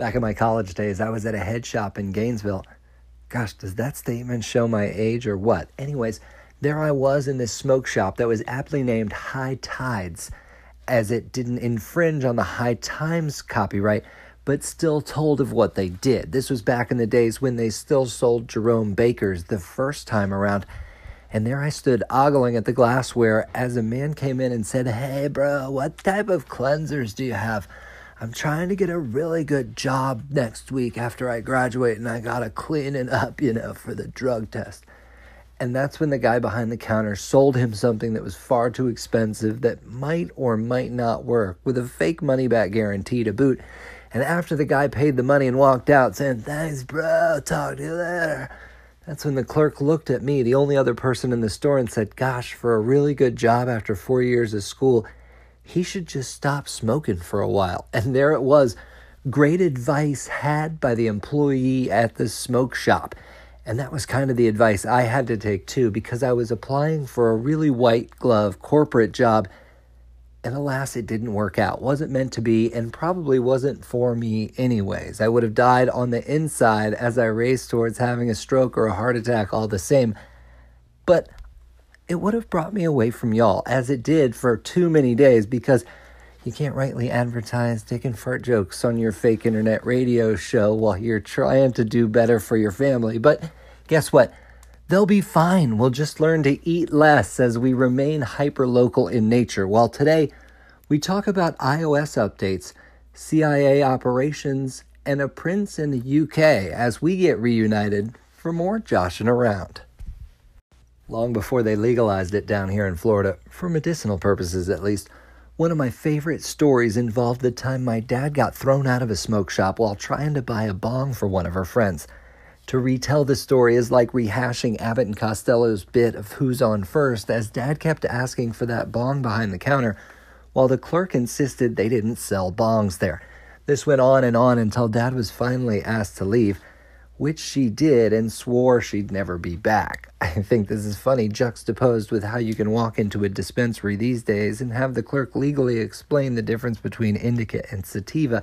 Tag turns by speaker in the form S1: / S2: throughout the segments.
S1: Back in my college days, I was at a head shop in Gainesville. Gosh, does that statement show my age or what? Anyways, there I was in this smoke shop that was aptly named High Tides, as it didn't infringe on the High Times copyright, but still told of what they did. This was back in the days when they still sold Jerome Bakers the first time around. And there I stood ogling at the glassware as a man came in and said, Hey, bro, what type of cleansers do you have? I'm trying to get a really good job next week after I graduate and I gotta clean it up, you know, for the drug test. And that's when the guy behind the counter sold him something that was far too expensive that might or might not work with a fake money back guarantee to boot. And after the guy paid the money and walked out saying, Thanks, bro, talk to you later that's when the clerk looked at me, the only other person in the store, and said, Gosh, for a really good job after four years of school, he should just stop smoking for a while. And there it was great advice had by the employee at the smoke shop. And that was kind of the advice I had to take too, because I was applying for a really white glove corporate job and alas, it didn't work out. Wasn't meant to be, and probably wasn't for me, anyways. I would have died on the inside as I raced towards having a stroke or a heart attack, all the same. But it would have brought me away from y'all, as it did for too many days, because you can't rightly advertise dick and fart jokes on your fake internet radio show while you're trying to do better for your family. But guess what? They'll be fine. We'll just learn to eat less as we remain hyper-local in nature. While today, we talk about iOS updates, CIA operations, and a prince in the UK as we get reunited for more joshing around. Long before they legalized it down here in Florida, for medicinal purposes at least, one of my favorite stories involved the time my dad got thrown out of a smoke shop while trying to buy a bong for one of her friends. To retell the story is like rehashing Abbott and Costello's bit of who's on first, as Dad kept asking for that bong behind the counter, while the clerk insisted they didn't sell bongs there. This went on and on until Dad was finally asked to leave, which she did and swore she'd never be back. I think this is funny juxtaposed with how you can walk into a dispensary these days and have the clerk legally explain the difference between indica and sativa.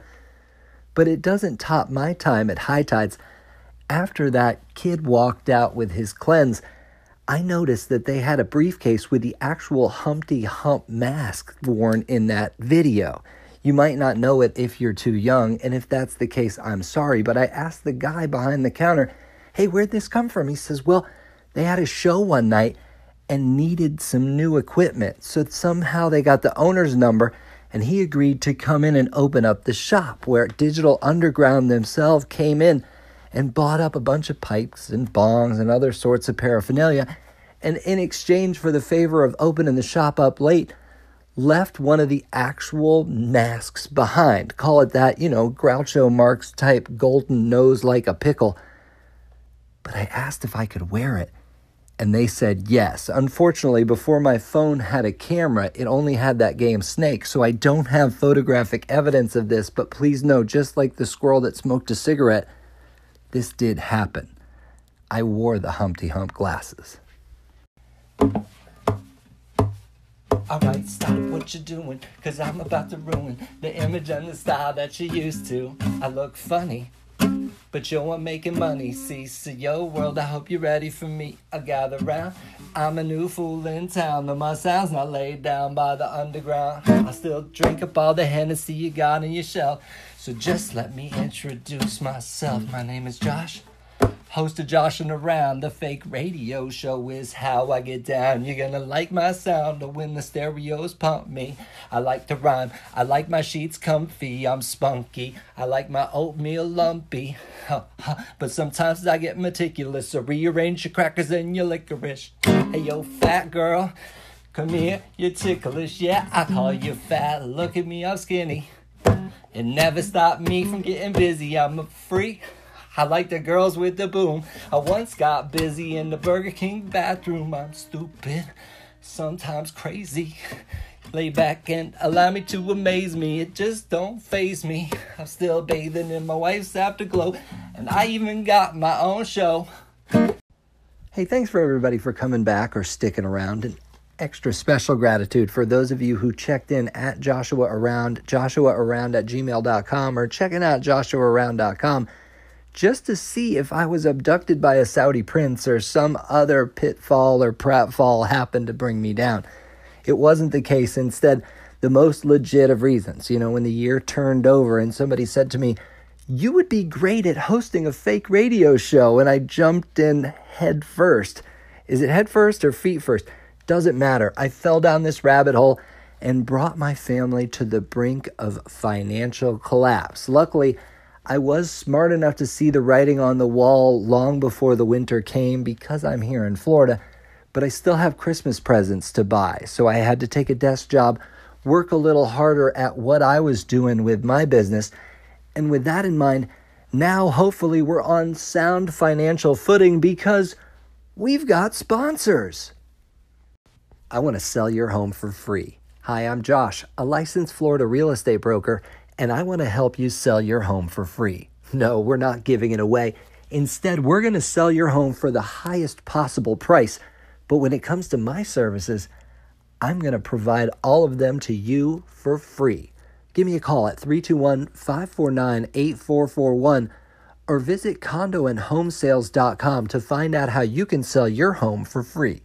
S1: But it doesn't top my time at high tides after that kid walked out with his cleanse, I noticed that they had a briefcase with the actual Humpty Hump mask worn in that video. You might not know it if you're too young, and if that's the case, I'm sorry, but I asked the guy behind the counter, hey, where'd this come from? He says, well, they had a show one night and needed some new equipment. So somehow they got the owner's number and he agreed to come in and open up the shop where Digital Underground themselves came in and bought up a bunch of pipes and bongs and other sorts of paraphernalia, and in exchange for the favor of opening the shop up late, left one of the actual masks behind. Call it that, you know, Groucho Marx type golden nose like a pickle. But I asked if I could wear it, and they said yes. Unfortunately, before my phone had a camera, it only had that game Snake, so I don't have photographic evidence of this, but please know, just like the squirrel that smoked a cigarette, this did happen. I wore the Humpty Hump glasses. Alright, stop what you're doing, cause I'm about to ruin the image and the style that you used to. I look funny, but you are making money. See, see, yo, world, I hope you're ready for me. I gather round, I'm a new fool in town, though my sound's not laid down by the underground. I still drink up all the Hennessy you got in your shelf. So just let me introduce myself. My name is Josh. Host of Josh and Around, the fake radio show is how I get down. You're gonna like my sound when the stereos pump me. I like to rhyme, I like my sheets comfy, I'm spunky, I like my oatmeal lumpy. But sometimes I get meticulous, so rearrange your crackers and your licorice. Hey yo, fat girl, come here, you're ticklish, yeah, I call you fat. Look at me, I'm skinny. It never stopped me from getting busy. I'm a freak. I like the girls with the boom. I once got busy in the Burger King bathroom. I'm stupid, sometimes crazy. Lay back and allow me to amaze me. It just don't phase me. I'm still bathing in my wife's afterglow, and I even got my own show. Hey, thanks for everybody for coming back or sticking around. And extra special gratitude for those of you who checked in at Joshing Around, Joshing Around at gmail.com, or checking out joshingaround.com just to see if I was abducted by a Saudi prince or some other pitfall or pratfall happened to bring me down. It wasn't the case. Instead, the most legit of reasons. You know, when the year turned over and somebody said to me, You would be great at hosting a fake radio show, and I jumped in head first. Is it head first or feet first? Doesn't matter. I fell down this rabbit hole and brought my family to the brink of financial collapse. Luckily, I was smart enough to see the writing on the wall long before the winter came because I'm here in Florida, but I still have Christmas presents to buy, so I had to take a desk job, work a little harder at what I was doing with my business, and with that in mind, now hopefully we're on sound financial footing because we've got sponsors. I want to sell your home for free. Hi, I'm Josh, a licensed Florida real estate broker, and I want to help you sell your home for free. No, we're not giving it away. Instead, we're going to sell your home for the highest possible price. But when it comes to my services, I'm going to provide all of them to you for free. Give me a call at 321 549 8441 or visit condoandhomesales.com to find out how you can sell your home for free.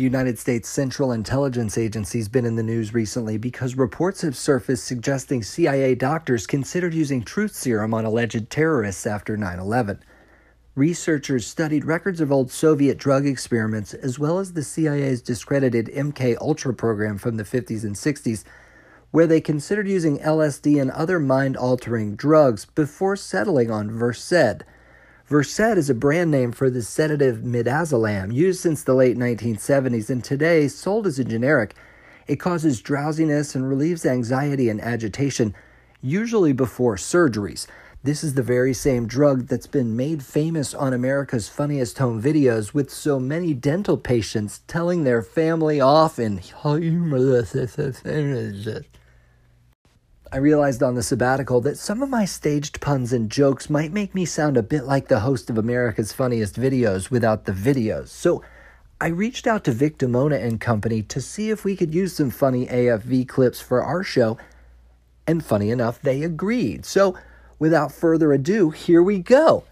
S1: The United States Central Intelligence Agency has been in the news recently because reports have surfaced suggesting CIA doctors considered using truth serum on alleged terrorists after 9 11. Researchers studied records of old Soviet drug experiments as well as the CIA's discredited MK Ultra program from the 50s and 60s where they considered using LSD and other mind altering drugs before settling on Versed. Versed is a brand name for the sedative midazolam used since the late 1970s and today sold as a generic. It causes drowsiness and relieves anxiety and agitation, usually before surgeries. This is the very same drug that's been made famous on America's Funniest Home Videos, with so many dental patients telling their family off in I realized on the sabbatical that some of my staged puns and jokes might make me sound a bit like the host of America's Funniest Videos without the videos. So I reached out to Vin Di Bona and company to see if we could use some funny AFV clips for our show. And funny enough, they agreed. So without further ado, here we go.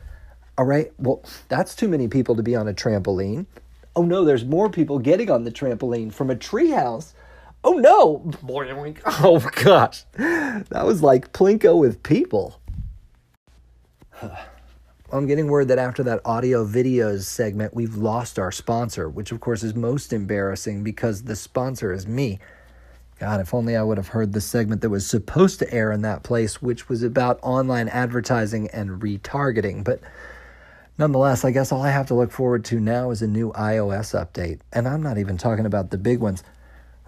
S1: All right, well, that's too many people to be on a trampoline. Oh no, there's more people getting on the trampoline from a treehouse oh no! Boy, oh gosh. That was like Plinko with people. I'm getting word that after that audio videos segment, we've lost our sponsor, which of course is most embarrassing because the sponsor is me. God, if only I would have heard the segment that was supposed to air in that place, which was about online advertising and retargeting. But nonetheless, I guess all I have to look forward to now is a new iOS update. And I'm not even talking about the big ones.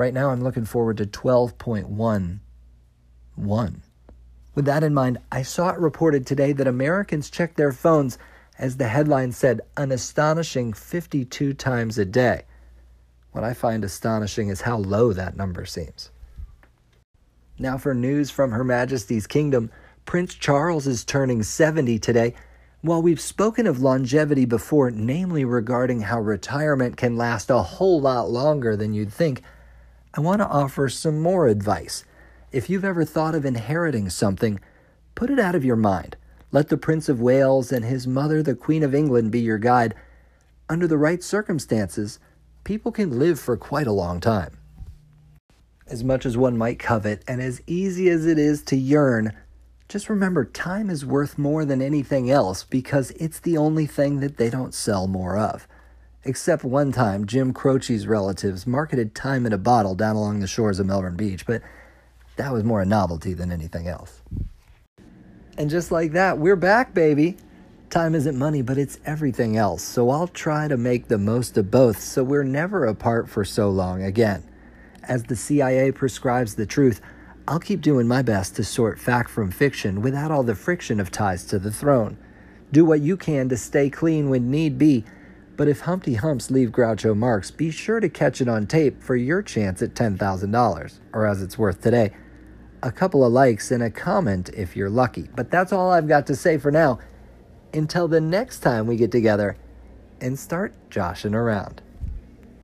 S1: Right now, I'm looking forward to 12.11. With that in mind, I saw it reported today that Americans check their phones, as the headline said, an astonishing 52 times a day. What I find astonishing is how low that number seems. Now, for news from Her Majesty's Kingdom, Prince Charles is turning 70 today. While we've spoken of longevity before, namely regarding how retirement can last a whole lot longer than you'd think, I want to offer some more advice. If you've ever thought of inheriting something, put it out of your mind. Let the Prince of Wales and his mother, the Queen of England, be your guide. Under the right circumstances, people can live for quite a long time. As much as one might covet, and as easy as it is to yearn, just remember time is worth more than anything else because it's the only thing that they don't sell more of. Except one time, Jim Croce's relatives marketed time in a bottle down along the shores of Melbourne Beach, but that was more a novelty than anything else. And just like that, we're back, baby. Time isn't money, but it's everything else, so I'll try to make the most of both so we're never apart for so long again. As the CIA prescribes the truth, I'll keep doing my best to sort fact from fiction without all the friction of ties to the throne. Do what you can to stay clean when need be but if Humpty Humps leave Groucho Marx, be sure to catch it on tape for your chance at $10,000, or as it's worth today, a couple of likes and a comment if you're lucky. But that's all I've got to say for now. Until the next time we get together and start joshing around.